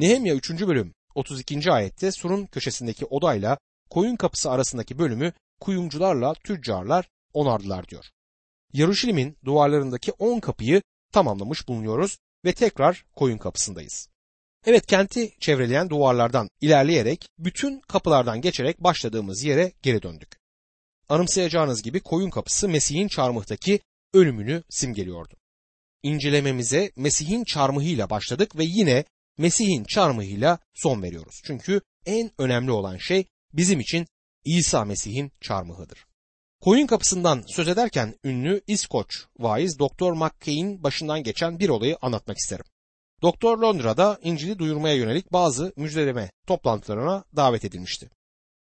Nehemya 3. bölüm 32. ayette surun köşesindeki odayla koyun kapısı arasındaki bölümü kuyumcularla tüccarlar onardılar diyor. Yaruşilim'in duvarlarındaki 10 kapıyı tamamlamış bulunuyoruz ve tekrar koyun kapısındayız. Evet kenti çevreleyen duvarlardan ilerleyerek bütün kapılardan geçerek başladığımız yere geri döndük. Anımsayacağınız gibi koyun kapısı Mesih'in çarmıhtaki ölümünü simgeliyordu. İncelememize Mesih'in çarmıhıyla başladık ve yine Mesih'in çarmıhıyla son veriyoruz. Çünkü en önemli olan şey bizim için İsa Mesih'in çarmıhıdır. Koyun kapısından söz ederken ünlü İskoç vaiz Doktor McKay'in başından geçen bir olayı anlatmak isterim. Doktor Londra'da İncil'i duyurmaya yönelik bazı müjdeleme toplantılarına davet edilmişti.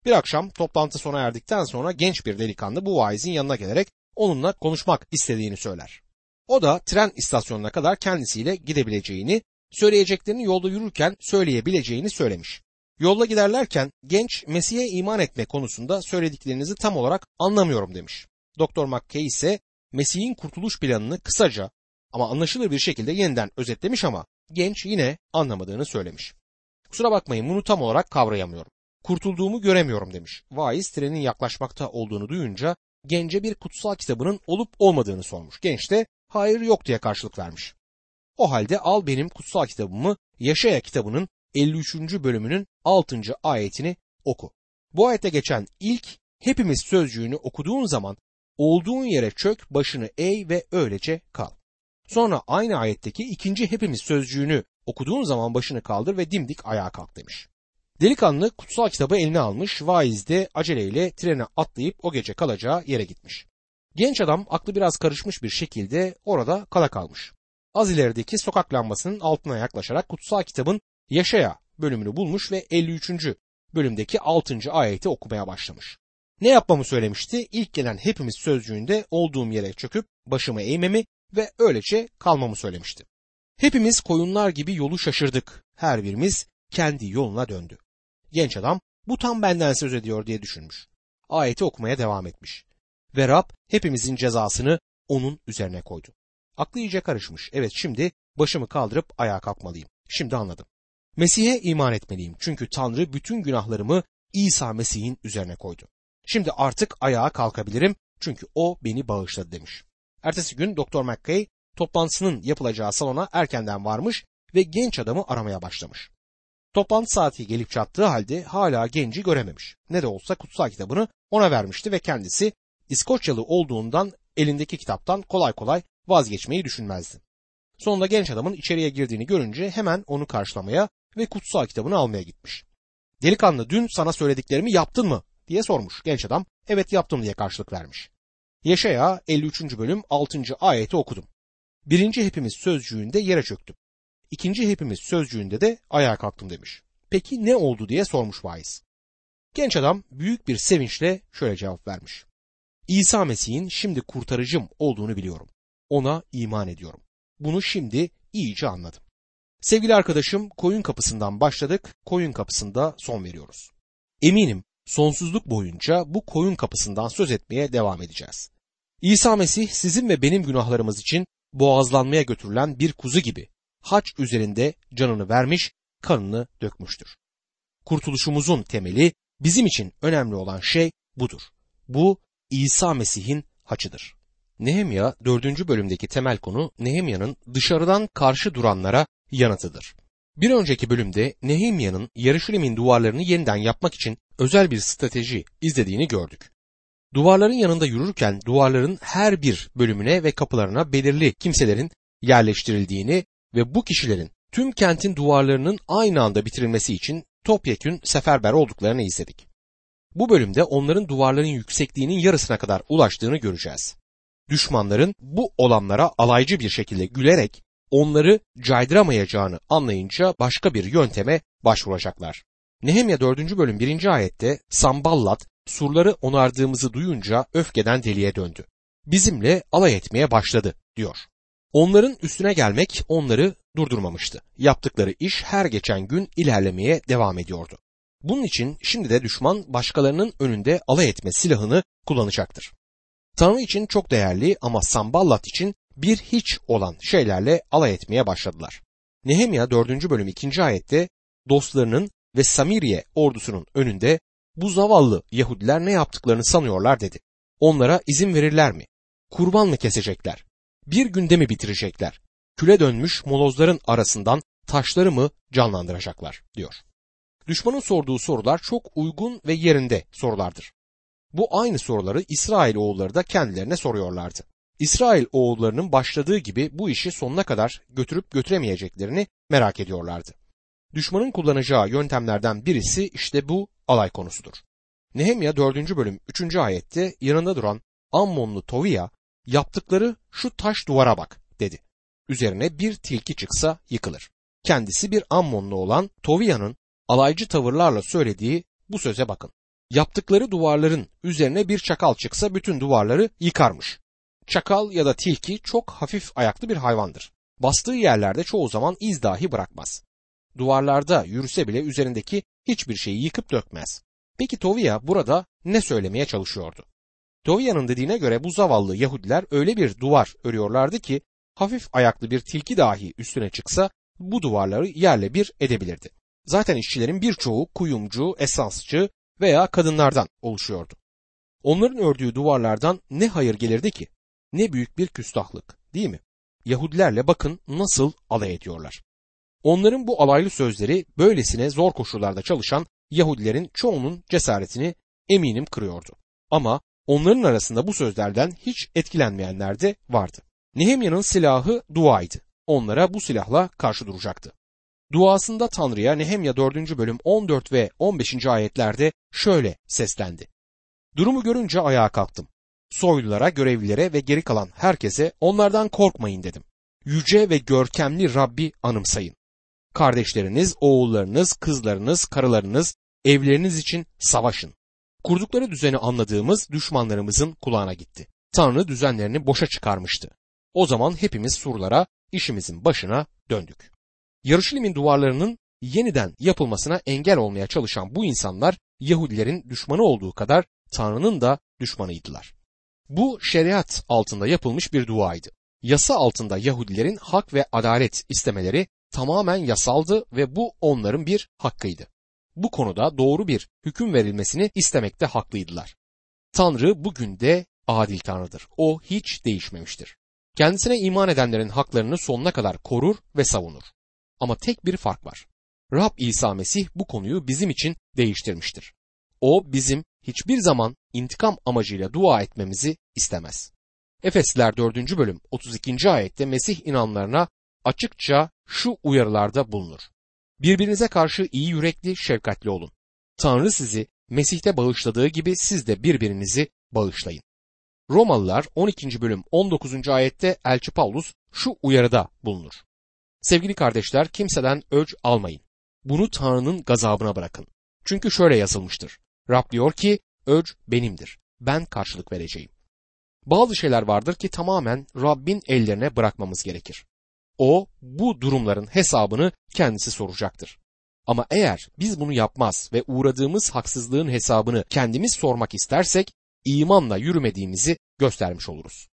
Bir akşam toplantı sona erdikten sonra genç bir delikanlı bu vaizin yanına gelerek onunla konuşmak istediğini söyler. O da tren istasyonuna kadar kendisiyle gidebileceğini, söyleyeceklerini yolda yürürken söyleyebileceğini söylemiş. Yolda giderlerken genç Mesih'e iman etme konusunda söylediklerinizi tam olarak anlamıyorum demiş. Doktor McKay ise Mesih'in kurtuluş planını kısaca ama anlaşılır bir şekilde yeniden özetlemiş ama genç yine anlamadığını söylemiş. Kusura bakmayın bunu tam olarak kavrayamıyorum. Kurtulduğumu göremiyorum demiş. Vaiz trenin yaklaşmakta olduğunu duyunca gence bir kutsal kitabının olup olmadığını sormuş. Genç de hayır yok diye karşılık vermiş. O halde al benim kutsal kitabımı Yaşaya kitabının 53. bölümünün 6. ayetini oku. Bu ayette geçen ilk hepimiz sözcüğünü okuduğun zaman olduğun yere çök, başını eğ ve öylece kal. Sonra aynı ayetteki ikinci hepimiz sözcüğünü okuduğun zaman başını kaldır ve dimdik ayağa kalk demiş. Delikanlı kutsal kitabı eline almış, vaiz de aceleyle trene atlayıp o gece kalacağı yere gitmiş. Genç adam aklı biraz karışmış bir şekilde orada kala kalmış. Az ilerideki sokak lambasının altına yaklaşarak kutsal kitabın Yaşaya bölümünü bulmuş ve 53. bölümdeki 6. ayeti okumaya başlamış. Ne yapmamı söylemişti? İlk gelen hepimiz sözcüğünde olduğum yere çöküp başımı eğmemi ve öylece kalmamı söylemişti. Hepimiz koyunlar gibi yolu şaşırdık. Her birimiz kendi yoluna döndü. Genç adam bu tam benden söz ediyor diye düşünmüş. Ayeti okumaya devam etmiş. Ve Rab hepimizin cezasını onun üzerine koydu. Aklı iyice karışmış. Evet şimdi başımı kaldırıp ayağa kalkmalıyım. Şimdi anladım. Mesih'e iman etmeliyim çünkü Tanrı bütün günahlarımı İsa Mesih'in üzerine koydu. Şimdi artık ayağa kalkabilirim çünkü o beni bağışladı demiş. Ertesi gün Doktor McKay toplantısının yapılacağı salona erkenden varmış ve genç adamı aramaya başlamış. Toplantı saati gelip çattığı halde hala genci görememiş. Ne de olsa kutsal kitabını ona vermişti ve kendisi İskoçyalı olduğundan elindeki kitaptan kolay kolay vazgeçmeyi düşünmezdi. Sonunda genç adamın içeriye girdiğini görünce hemen onu karşılamaya ve kutsal kitabını almaya gitmiş. Delikanlı dün sana söylediklerimi yaptın mı diye sormuş. Genç adam evet yaptım diye karşılık vermiş. Yaşaya 53. bölüm 6. ayeti okudum. Birinci hepimiz sözcüğünde yere çöktüm. İkinci hepimiz sözcüğünde de ayağa kalktım demiş. Peki ne oldu diye sormuş vaiz. Genç adam büyük bir sevinçle şöyle cevap vermiş. İsa Mesih'in şimdi kurtarıcım olduğunu biliyorum. Ona iman ediyorum. Bunu şimdi iyice anladım. Sevgili arkadaşım koyun kapısından başladık, koyun kapısında son veriyoruz. Eminim sonsuzluk boyunca bu koyun kapısından söz etmeye devam edeceğiz. İsa Mesih sizin ve benim günahlarımız için boğazlanmaya götürülen bir kuzu gibi haç üzerinde canını vermiş, kanını dökmüştür. Kurtuluşumuzun temeli bizim için önemli olan şey budur. Bu İsa Mesih'in haçıdır. Nehemya 4. bölümdeki temel konu Nehemya'nın dışarıdan karşı duranlara yanıtıdır. Bir önceki bölümde Nehemya'nın Yarışilim'in duvarlarını yeniden yapmak için özel bir strateji izlediğini gördük. Duvarların yanında yürürken duvarların her bir bölümüne ve kapılarına belirli kimselerin yerleştirildiğini ve bu kişilerin tüm kentin duvarlarının aynı anda bitirilmesi için topyekün seferber olduklarını izledik. Bu bölümde onların duvarların yüksekliğinin yarısına kadar ulaştığını göreceğiz. Düşmanların bu olanlara alaycı bir şekilde gülerek onları caydıramayacağını anlayınca başka bir yönteme başvuracaklar. Nehemya 4. bölüm 1. ayette Samballat surları onardığımızı duyunca öfkeden deliye döndü. Bizimle alay etmeye başladı diyor. Onların üstüne gelmek onları durdurmamıştı. Yaptıkları iş her geçen gün ilerlemeye devam ediyordu. Bunun için şimdi de düşman başkalarının önünde alay etme silahını kullanacaktır. Tanrı için çok değerli ama Samballat için bir hiç olan şeylerle alay etmeye başladılar. Nehemya 4. bölüm 2. ayette dostlarının ve Samiriye ordusunun önünde bu zavallı Yahudiler ne yaptıklarını sanıyorlar dedi. Onlara izin verirler mi? Kurban mı kesecekler? Bir günde mi bitirecekler? Küle dönmüş molozların arasından taşları mı canlandıracaklar diyor. Düşmanın sorduğu sorular çok uygun ve yerinde sorulardır. Bu aynı soruları İsrail oğulları da kendilerine soruyorlardı. İsrail oğullarının başladığı gibi bu işi sonuna kadar götürüp götüremeyeceklerini merak ediyorlardı. Düşmanın kullanacağı yöntemlerden birisi işte bu alay konusudur. Nehemya 4. bölüm 3. ayette yanında duran Ammonlu Tovia yaptıkları şu taş duvara bak dedi. Üzerine bir tilki çıksa yıkılır. Kendisi bir Ammonlu olan Tovia'nın alaycı tavırlarla söylediği bu söze bakın. Yaptıkları duvarların üzerine bir çakal çıksa bütün duvarları yıkarmış. Çakal ya da tilki çok hafif ayaklı bir hayvandır. Bastığı yerlerde çoğu zaman iz dahi bırakmaz. Duvarlarda yürüse bile üzerindeki hiçbir şeyi yıkıp dökmez. Peki Tovia burada ne söylemeye çalışıyordu? Tovia'nın dediğine göre bu zavallı Yahudiler öyle bir duvar örüyorlardı ki hafif ayaklı bir tilki dahi üstüne çıksa bu duvarları yerle bir edebilirdi. Zaten işçilerin birçoğu kuyumcu, esansçı veya kadınlardan oluşuyordu. Onların ördüğü duvarlardan ne hayır gelirdi ki? Ne büyük bir küstahlık, değil mi? Yahudilerle bakın nasıl alay ediyorlar. Onların bu alaylı sözleri böylesine zor koşullarda çalışan Yahudilerin çoğunun cesaretini eminim kırıyordu. Ama onların arasında bu sözlerden hiç etkilenmeyenler de vardı. Nehemya'nın silahı duaydı. Onlara bu silahla karşı duracaktı. Duasında Tanrı'ya Nehemya 4. bölüm 14 ve 15. ayetlerde şöyle seslendi. Durumu görünce ayağa kalktım. Soylulara, görevlilere ve geri kalan herkese onlardan korkmayın dedim. Yüce ve görkemli Rabbi anımsayın. Kardeşleriniz, oğullarınız, kızlarınız, karılarınız, evleriniz için savaşın. Kurdukları düzeni anladığımız düşmanlarımızın kulağına gitti. Tanrı düzenlerini boşa çıkarmıştı. O zaman hepimiz surlara, işimizin başına döndük. Yarışilim'in duvarlarının yeniden yapılmasına engel olmaya çalışan bu insanlar Yahudilerin düşmanı olduğu kadar Tanrı'nın da düşmanıydılar. Bu şeriat altında yapılmış bir duaydı. Yasa altında Yahudilerin hak ve adalet istemeleri tamamen yasaldı ve bu onların bir hakkıydı. Bu konuda doğru bir hüküm verilmesini istemekte haklıydılar. Tanrı bugün de adil Tanrı'dır. O hiç değişmemiştir. Kendisine iman edenlerin haklarını sonuna kadar korur ve savunur. Ama tek bir fark var. Rab İsa Mesih bu konuyu bizim için değiştirmiştir. O bizim hiçbir zaman intikam amacıyla dua etmemizi istemez. Efesliler 4. bölüm 32. ayette Mesih inanlarına açıkça şu uyarılarda bulunur. Birbirinize karşı iyi yürekli, şefkatli olun. Tanrı sizi Mesih'te bağışladığı gibi siz de birbirinizi bağışlayın. Romalılar 12. bölüm 19. ayette Elçi Paulus şu uyarıda bulunur. Sevgili kardeşler kimseden öc almayın. Bunu Tanrı'nın gazabına bırakın. Çünkü şöyle yazılmıştır. Rab diyor ki öc benimdir. Ben karşılık vereceğim. Bazı şeyler vardır ki tamamen Rabbin ellerine bırakmamız gerekir. O bu durumların hesabını kendisi soracaktır. Ama eğer biz bunu yapmaz ve uğradığımız haksızlığın hesabını kendimiz sormak istersek imanla yürümediğimizi göstermiş oluruz.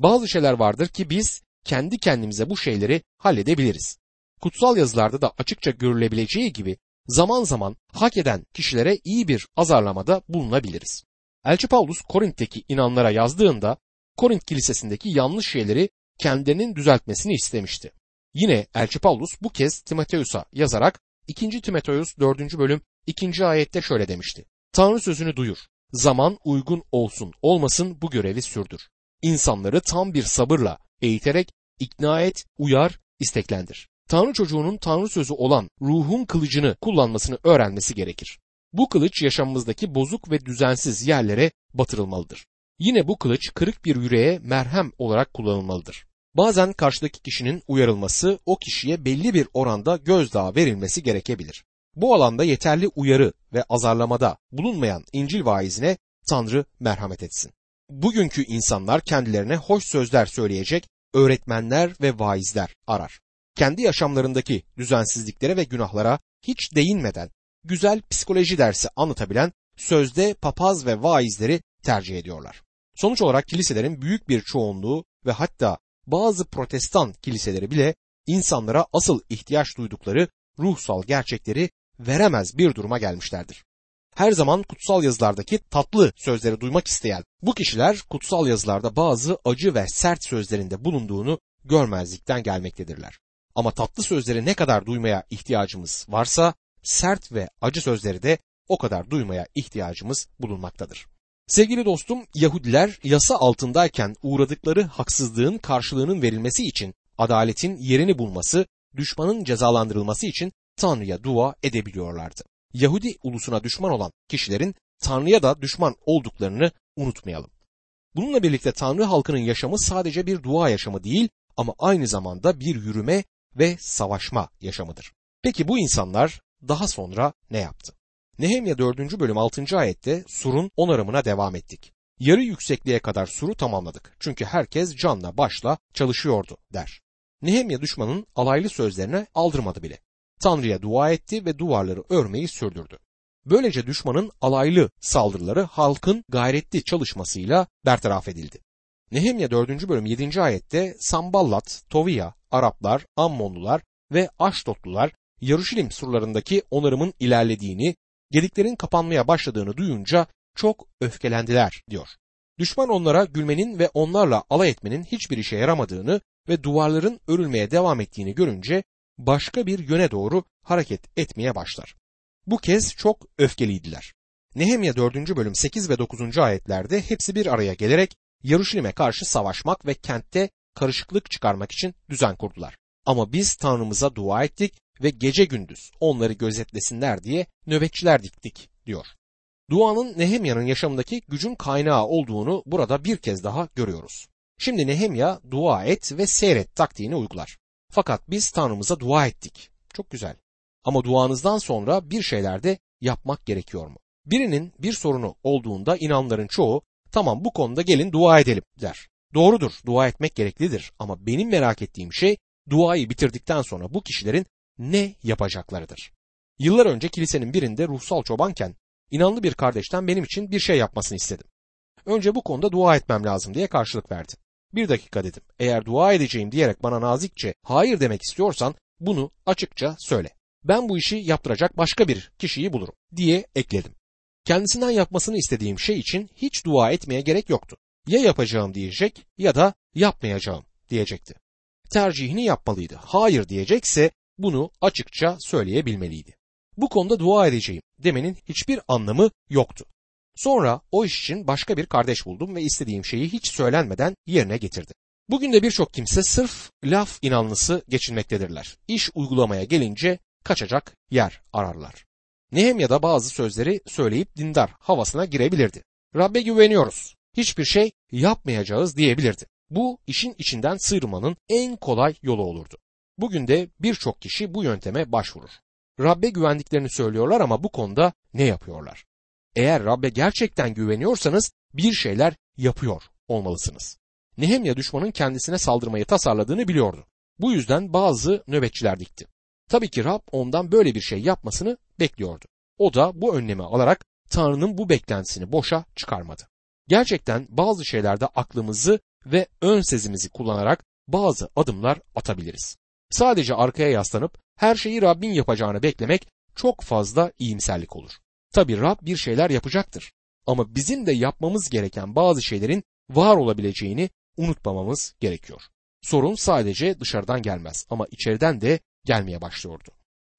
Bazı şeyler vardır ki biz kendi kendimize bu şeyleri halledebiliriz. Kutsal yazılarda da açıkça görülebileceği gibi zaman zaman hak eden kişilere iyi bir azarlamada bulunabiliriz. Elçi Paulus Korint'teki inanlara yazdığında Korint kilisesindeki yanlış şeyleri kendilerinin düzeltmesini istemişti. Yine Elçi Paulus bu kez Timoteus'a yazarak 2. Timoteus 4. bölüm 2. ayette şöyle demişti. Tanrı sözünü duyur. Zaman uygun olsun olmasın bu görevi sürdür. İnsanları tam bir sabırla eğiterek ikna et, uyar, isteklendir. Tanrı çocuğunun Tanrı sözü olan ruhun kılıcını kullanmasını öğrenmesi gerekir. Bu kılıç yaşamımızdaki bozuk ve düzensiz yerlere batırılmalıdır. Yine bu kılıç kırık bir yüreğe merhem olarak kullanılmalıdır. Bazen karşıdaki kişinin uyarılması o kişiye belli bir oranda gözdağı verilmesi gerekebilir. Bu alanda yeterli uyarı ve azarlamada bulunmayan İncil vaizine Tanrı merhamet etsin. Bugünkü insanlar kendilerine hoş sözler söyleyecek öğretmenler ve vaizler arar. Kendi yaşamlarındaki düzensizliklere ve günahlara hiç değinmeden güzel psikoloji dersi anlatabilen sözde papaz ve vaizleri tercih ediyorlar. Sonuç olarak kiliselerin büyük bir çoğunluğu ve hatta bazı protestan kiliseleri bile insanlara asıl ihtiyaç duydukları ruhsal gerçekleri veremez bir duruma gelmişlerdir. Her zaman kutsal yazılardaki tatlı sözleri duymak isteyen bu kişiler kutsal yazılarda bazı acı ve sert sözlerinde bulunduğunu görmezlikten gelmektedirler. Ama tatlı sözleri ne kadar duymaya ihtiyacımız varsa sert ve acı sözleri de o kadar duymaya ihtiyacımız bulunmaktadır. Sevgili dostum, Yahudiler yasa altındayken uğradıkları haksızlığın karşılığının verilmesi için adaletin yerini bulması, düşmanın cezalandırılması için Tanrı'ya dua edebiliyorlardı. Yahudi ulusuna düşman olan kişilerin Tanrı'ya da düşman olduklarını unutmayalım. Bununla birlikte Tanrı halkının yaşamı sadece bir dua yaşamı değil ama aynı zamanda bir yürüme ve savaşma yaşamıdır. Peki bu insanlar daha sonra ne yaptı? Nehemya 4. bölüm 6. ayette surun onarımına devam ettik. Yarı yüksekliğe kadar suru tamamladık. Çünkü herkes canla başla çalışıyordu der. Nehemya düşmanın alaylı sözlerine aldırmadı bile. Tanrı'ya dua etti ve duvarları örmeyi sürdürdü. Böylece düşmanın alaylı saldırıları halkın gayretli çalışmasıyla bertaraf edildi. Nehemya 4. bölüm 7. ayette Samballat, Tovia, Araplar, Ammonlular ve Aşdotlular Yaruşilim surlarındaki onarımın ilerlediğini, gediklerin kapanmaya başladığını duyunca çok öfkelendiler diyor. Düşman onlara gülmenin ve onlarla alay etmenin hiçbir işe yaramadığını ve duvarların örülmeye devam ettiğini görünce başka bir yöne doğru hareket etmeye başlar. Bu kez çok öfkeliydiler. Nehemya 4. bölüm 8 ve 9. ayetlerde hepsi bir araya gelerek Yaruşilim'e karşı savaşmak ve kentte karışıklık çıkarmak için düzen kurdular. Ama biz Tanrımıza dua ettik ve gece gündüz onları gözetlesinler diye nöbetçiler diktik diyor. Duanın Nehemya'nın yaşamındaki gücün kaynağı olduğunu burada bir kez daha görüyoruz. Şimdi Nehemya dua et ve seyret taktiğini uygular. Fakat biz Tanrımıza dua ettik. Çok güzel. Ama duanızdan sonra bir şeyler de yapmak gerekiyor mu? Birinin bir sorunu olduğunda inanların çoğu tamam bu konuda gelin dua edelim der. Doğrudur dua etmek gereklidir ama benim merak ettiğim şey duayı bitirdikten sonra bu kişilerin ne yapacaklarıdır. Yıllar önce kilisenin birinde ruhsal çobanken inanlı bir kardeşten benim için bir şey yapmasını istedim. Önce bu konuda dua etmem lazım diye karşılık verdi. Bir dakika dedim. Eğer dua edeceğim diyerek bana nazikçe hayır demek istiyorsan bunu açıkça söyle. Ben bu işi yaptıracak başka bir kişiyi bulurum diye ekledim. Kendisinden yapmasını istediğim şey için hiç dua etmeye gerek yoktu. Ya yapacağım diyecek ya da yapmayacağım diyecekti. Tercihini yapmalıydı. Hayır diyecekse bunu açıkça söyleyebilmeliydi. Bu konuda dua edeceğim demenin hiçbir anlamı yoktu. Sonra o iş için başka bir kardeş buldum ve istediğim şeyi hiç söylenmeden yerine getirdim. Bugün de birçok kimse sırf laf inanlısı geçinmektedirler. İş uygulamaya gelince kaçacak yer ararlar. Nehemya'da bazı sözleri söyleyip dindar havasına girebilirdi. Rabbe güveniyoruz. Hiçbir şey yapmayacağız diyebilirdi. Bu işin içinden sıyrılmanın en kolay yolu olurdu. Bugün de birçok kişi bu yönteme başvurur. Rabbe güvendiklerini söylüyorlar ama bu konuda ne yapıyorlar? Eğer Rabbe gerçekten güveniyorsanız bir şeyler yapıyor olmalısınız. Nehemya düşmanın kendisine saldırmayı tasarladığını biliyordu. Bu yüzden bazı nöbetçiler dikti. Tabii ki Rab ondan böyle bir şey yapmasını bekliyordu. O da bu önlemi alarak Tanrı'nın bu beklentisini boşa çıkarmadı. Gerçekten bazı şeylerde aklımızı ve ön sezimizi kullanarak bazı adımlar atabiliriz. Sadece arkaya yaslanıp her şeyi Rabbin yapacağını beklemek çok fazla iyimserlik olur. Tabi Rab bir şeyler yapacaktır. Ama bizim de yapmamız gereken bazı şeylerin var olabileceğini unutmamamız gerekiyor. Sorun sadece dışarıdan gelmez ama içeriden de gelmeye başlıyordu.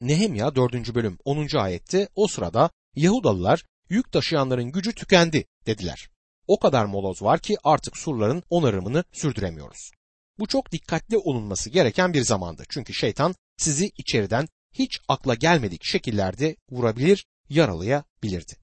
Nehemya 4. bölüm 10. ayette o sırada Yahudalılar yük taşıyanların gücü tükendi dediler. O kadar moloz var ki artık surların onarımını sürdüremiyoruz. Bu çok dikkatli olunması gereken bir zamandı. Çünkü şeytan sizi içeriden hiç akla gelmedik şekillerde vurabilir, yaralayabilirdi.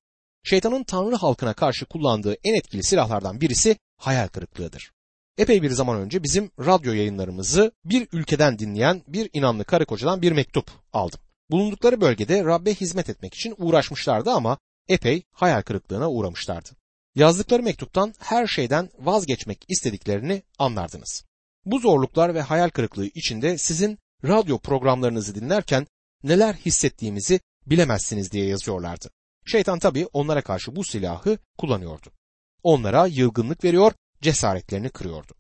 Şeytanın Tanrı halkına karşı kullandığı en etkili silahlardan birisi hayal kırıklığıdır. Epey bir zaman önce bizim radyo yayınlarımızı bir ülkeden dinleyen bir inanlı karı kocadan bir mektup aldım. Bulundukları bölgede Rabbe hizmet etmek için uğraşmışlardı ama epey hayal kırıklığına uğramışlardı. Yazdıkları mektuptan her şeyden vazgeçmek istediklerini anlardınız. Bu zorluklar ve hayal kırıklığı içinde sizin radyo programlarınızı dinlerken neler hissettiğimizi bilemezsiniz diye yazıyorlardı. Şeytan tabi onlara karşı bu silahı kullanıyordu. Onlara yılgınlık veriyor, cesaretlerini kırıyordu.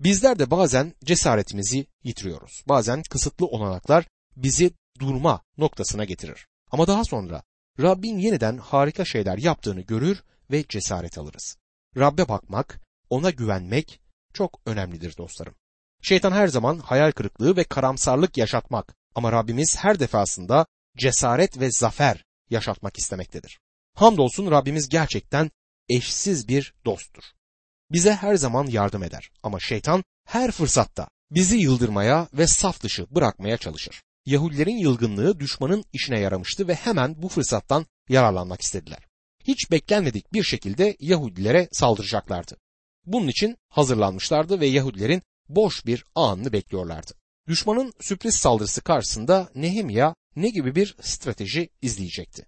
Bizler de bazen cesaretimizi yitiriyoruz. Bazen kısıtlı olanaklar bizi durma noktasına getirir. Ama daha sonra Rabbin yeniden harika şeyler yaptığını görür ve cesaret alırız. Rabbe bakmak, ona güvenmek çok önemlidir dostlarım. Şeytan her zaman hayal kırıklığı ve karamsarlık yaşatmak ama Rabbimiz her defasında cesaret ve zafer yaşatmak istemektedir. Hamdolsun Rabbimiz gerçekten eşsiz bir dosttur. Bize her zaman yardım eder ama şeytan her fırsatta bizi yıldırmaya ve saf dışı bırakmaya çalışır. Yahudilerin yılgınlığı düşmanın işine yaramıştı ve hemen bu fırsattan yararlanmak istediler. Hiç beklenmedik bir şekilde Yahudilere saldıracaklardı. Bunun için hazırlanmışlardı ve Yahudilerin boş bir anını bekliyorlardı. Düşmanın sürpriz saldırısı karşısında Nehemya ne gibi bir strateji izleyecekti?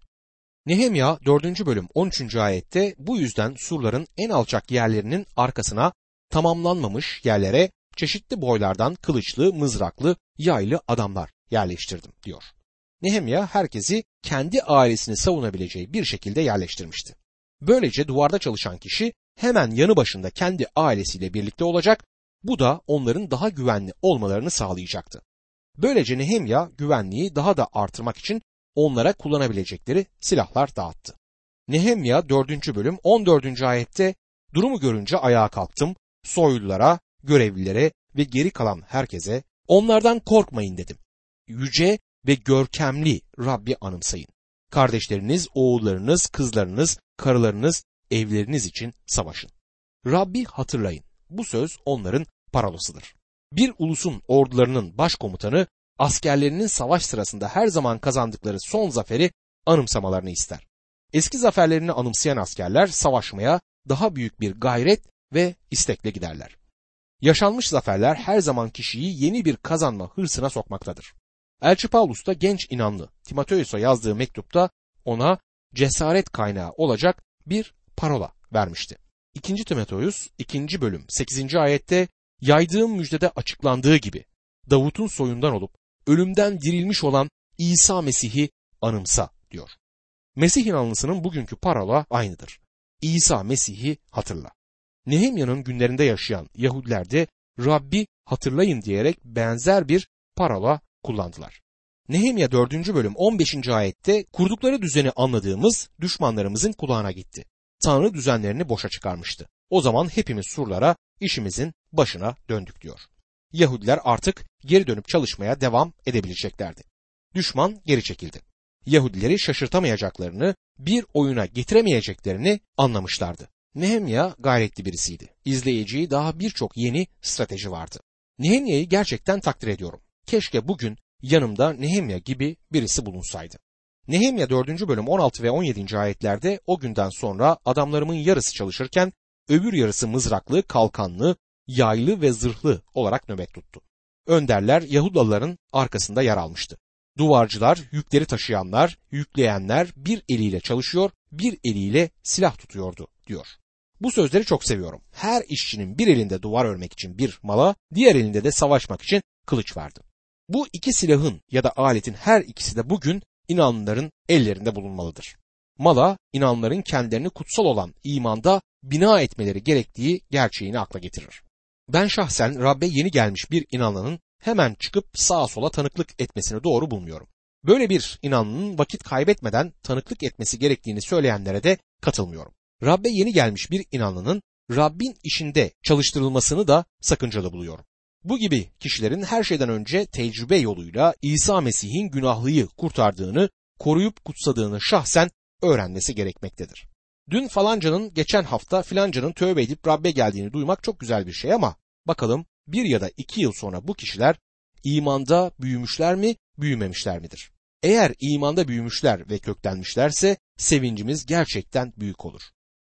Nehemya 4. bölüm 13. ayette bu yüzden surların en alçak yerlerinin arkasına tamamlanmamış yerlere çeşitli boylardan kılıçlı, mızraklı, yaylı adamlar yerleştirdim diyor. Nehemya herkesi kendi ailesini savunabileceği bir şekilde yerleştirmişti. Böylece duvarda çalışan kişi hemen yanı başında kendi ailesiyle birlikte olacak, bu da onların daha güvenli olmalarını sağlayacaktı. Böylece Nehemya güvenliği daha da artırmak için onlara kullanabilecekleri silahlar dağıttı. Nehemya 4. bölüm 14. ayette durumu görünce ayağa kalktım, soylulara, görevlilere ve geri kalan herkese onlardan korkmayın dedim. Yüce ve görkemli Rabbi anımsayın. Kardeşleriniz, oğullarınız, kızlarınız, karılarınız, evleriniz için savaşın. Rabbi hatırlayın. Bu söz onların parolasıdır. Bir ulusun ordularının başkomutanı askerlerinin savaş sırasında her zaman kazandıkları son zaferi anımsamalarını ister. Eski zaferlerini anımsayan askerler savaşmaya daha büyük bir gayret ve istekle giderler. Yaşanmış zaferler her zaman kişiyi yeni bir kazanma hırsına sokmaktadır. Elçi Paulus da genç inanlı Timoteus'a yazdığı mektupta ona cesaret kaynağı olacak bir parola vermişti. 2. Timoteus 2. bölüm 8. ayette yaydığım müjdede açıklandığı gibi Davut'un soyundan olup ölümden dirilmiş olan İsa Mesih'i anımsa diyor. Mesih inanlısının bugünkü parola aynıdır. İsa Mesih'i hatırla. Nehemya'nın günlerinde yaşayan Yahudiler de Rabbi hatırlayın diyerek benzer bir parola kullandılar. Nehemya 4. bölüm 15. ayette kurdukları düzeni anladığımız düşmanlarımızın kulağına gitti. Tanrı düzenlerini boşa çıkarmıştı. O zaman hepimiz surlara işimizin başına döndük diyor. Yahudiler artık geri dönüp çalışmaya devam edebileceklerdi. Düşman geri çekildi. Yahudileri şaşırtamayacaklarını, bir oyuna getiremeyeceklerini anlamışlardı. Nehemya gayretli birisiydi. İzleyeceği daha birçok yeni strateji vardı. Nehemya'yı gerçekten takdir ediyorum. Keşke bugün yanımda Nehemya gibi birisi bulunsaydı. Nehemya 4. bölüm 16 ve 17. ayetlerde o günden sonra adamlarımın yarısı çalışırken öbür yarısı mızraklı, kalkanlı, yaylı ve zırhlı olarak nöbet tuttu. Önderler Yahudalıların arkasında yer almıştı. Duvarcılar, yükleri taşıyanlar, yükleyenler bir eliyle çalışıyor, bir eliyle silah tutuyordu diyor. Bu sözleri çok seviyorum. Her işçinin bir elinde duvar örmek için bir mala, diğer elinde de savaşmak için kılıç vardı. Bu iki silahın ya da aletin her ikisi de bugün inanlıların ellerinde bulunmalıdır. Mala, inanların kendilerini kutsal olan imanda bina etmeleri gerektiği gerçeğini akla getirir. Ben şahsen Rabbe yeni gelmiş bir inanlının hemen çıkıp sağa sola tanıklık etmesini doğru bulmuyorum. Böyle bir inanlının vakit kaybetmeden tanıklık etmesi gerektiğini söyleyenlere de katılmıyorum. Rabbe yeni gelmiş bir inanlının Rabbin işinde çalıştırılmasını da sakıncalı buluyorum. Bu gibi kişilerin her şeyden önce tecrübe yoluyla İsa Mesih'in günahlıyı kurtardığını, koruyup kutsadığını şahsen öğrenmesi gerekmektedir. Dün falancanın geçen hafta filancanın tövbe edip Rabbe geldiğini duymak çok güzel bir şey ama bakalım bir ya da iki yıl sonra bu kişiler imanda büyümüşler mi, büyümemişler midir? Eğer imanda büyümüşler ve köklenmişlerse sevincimiz gerçekten büyük olur.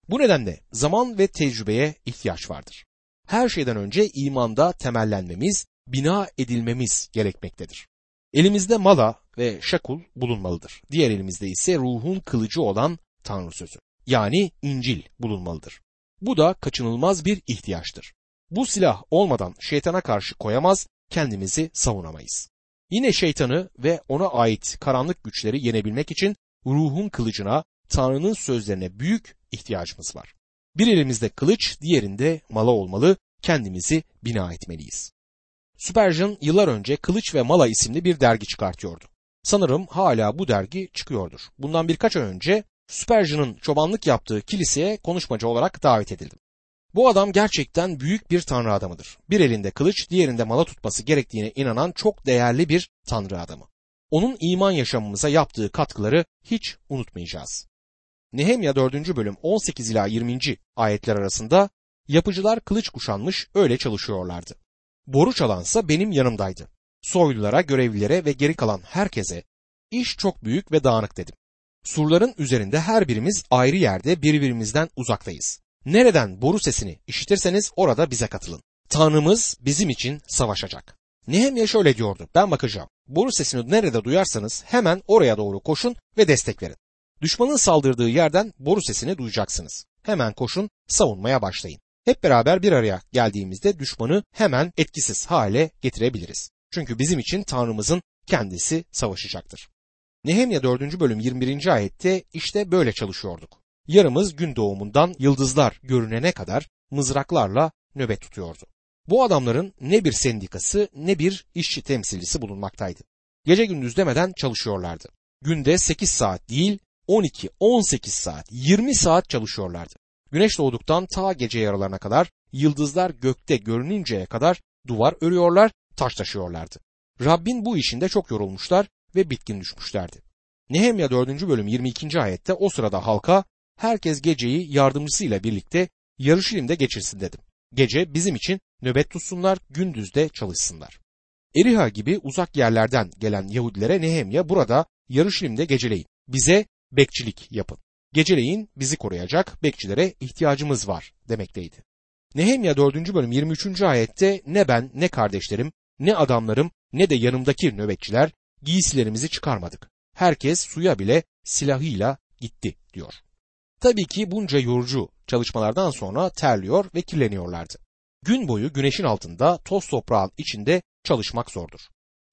Bu nedenle zaman ve tecrübeye ihtiyaç vardır. Her şeyden önce imanda temellenmemiz, bina edilmemiz gerekmektedir. Elimizde mala ve şakul bulunmalıdır. Diğer elimizde ise ruhun kılıcı olan Tanrı sözü yani İncil bulunmalıdır. Bu da kaçınılmaz bir ihtiyaçtır. Bu silah olmadan şeytana karşı koyamaz, kendimizi savunamayız. Yine şeytanı ve ona ait karanlık güçleri yenebilmek için ruhun kılıcına, Tanrı'nın sözlerine büyük ihtiyacımız var. Bir elimizde kılıç, diğerinde mala olmalı, kendimizi bina etmeliyiz. Spurgeon yıllar önce Kılıç ve Mala isimli bir dergi çıkartıyordu. Sanırım hala bu dergi çıkıyordur. Bundan birkaç ay önce Spurgeon'ın çobanlık yaptığı kiliseye konuşmacı olarak davet edildim. Bu adam gerçekten büyük bir tanrı adamıdır. Bir elinde kılıç, diğerinde mala tutması gerektiğine inanan çok değerli bir tanrı adamı. Onun iman yaşamımıza yaptığı katkıları hiç unutmayacağız. Nehemya 4. bölüm 18 ila 20. ayetler arasında yapıcılar kılıç kuşanmış öyle çalışıyorlardı. Boru çalansa benim yanımdaydı. Soylulara, görevlilere ve geri kalan herkese iş çok büyük ve dağınık dedim. Surların üzerinde her birimiz ayrı yerde birbirimizden uzaktayız. Nereden boru sesini işitirseniz orada bize katılın. Tanrımız bizim için savaşacak. Nehemya şöyle diyordu. Ben bakacağım. Boru sesini nerede duyarsanız hemen oraya doğru koşun ve destek verin. Düşmanın saldırdığı yerden boru sesini duyacaksınız. Hemen koşun, savunmaya başlayın. Hep beraber bir araya geldiğimizde düşmanı hemen etkisiz hale getirebiliriz. Çünkü bizim için Tanrımızın kendisi savaşacaktır. Nehemya 4. bölüm 21. ayette işte böyle çalışıyorduk. Yarımız gün doğumundan yıldızlar görünene kadar mızraklarla nöbet tutuyordu. Bu adamların ne bir sendikası ne bir işçi temsilcisi bulunmaktaydı. Gece gündüz demeden çalışıyorlardı. Günde 8 saat değil 12, 18 saat, 20 saat çalışıyorlardı. Güneş doğduktan ta gece yarılarına kadar yıldızlar gökte görününceye kadar duvar örüyorlar, taş taşıyorlardı. Rabbin bu işinde çok yorulmuşlar ve bitkin düşmüşlerdi. Nehemya 4. bölüm 22. ayette o sırada halka herkes geceyi yardımcısıyla birlikte Yarışilim'de geçirsin dedim. Gece bizim için nöbet tutsunlar, gündüzde çalışsınlar. Eriha gibi uzak yerlerden gelen Yahudilere Nehemya burada Yarışilim'de geceleyin. Bize bekçilik yapın. Geceleyin bizi koruyacak bekçilere ihtiyacımız var demekteydi. Nehemya 4. bölüm 23. ayette ne ben ne kardeşlerim ne adamlarım ne de yanımdaki nöbetçiler giysilerimizi çıkarmadık. Herkes suya bile silahıyla gitti diyor. Tabii ki bunca yorucu çalışmalardan sonra terliyor ve kirleniyorlardı. Gün boyu güneşin altında toz toprağın içinde çalışmak zordur.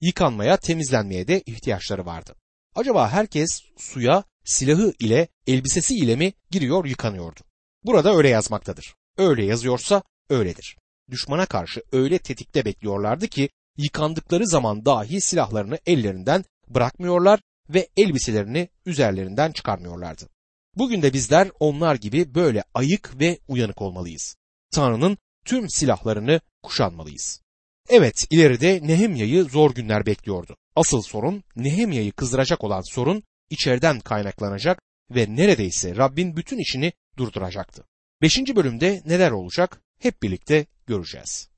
Yıkanmaya, temizlenmeye de ihtiyaçları vardı. Acaba herkes suya silahı ile elbisesi ile mi giriyor yıkanıyordu? Burada öyle yazmaktadır. Öyle yazıyorsa öyledir. Düşmana karşı öyle tetikte bekliyorlardı ki yıkandıkları zaman dahi silahlarını ellerinden bırakmıyorlar ve elbiselerini üzerlerinden çıkarmıyorlardı. Bugün de bizler onlar gibi böyle ayık ve uyanık olmalıyız. Tanrı'nın tüm silahlarını kuşanmalıyız. Evet ileride Nehemya'yı zor günler bekliyordu. Asıl sorun Nehemya'yı kızdıracak olan sorun içeriden kaynaklanacak ve neredeyse Rabbin bütün işini durduracaktı. Beşinci bölümde neler olacak hep birlikte göreceğiz.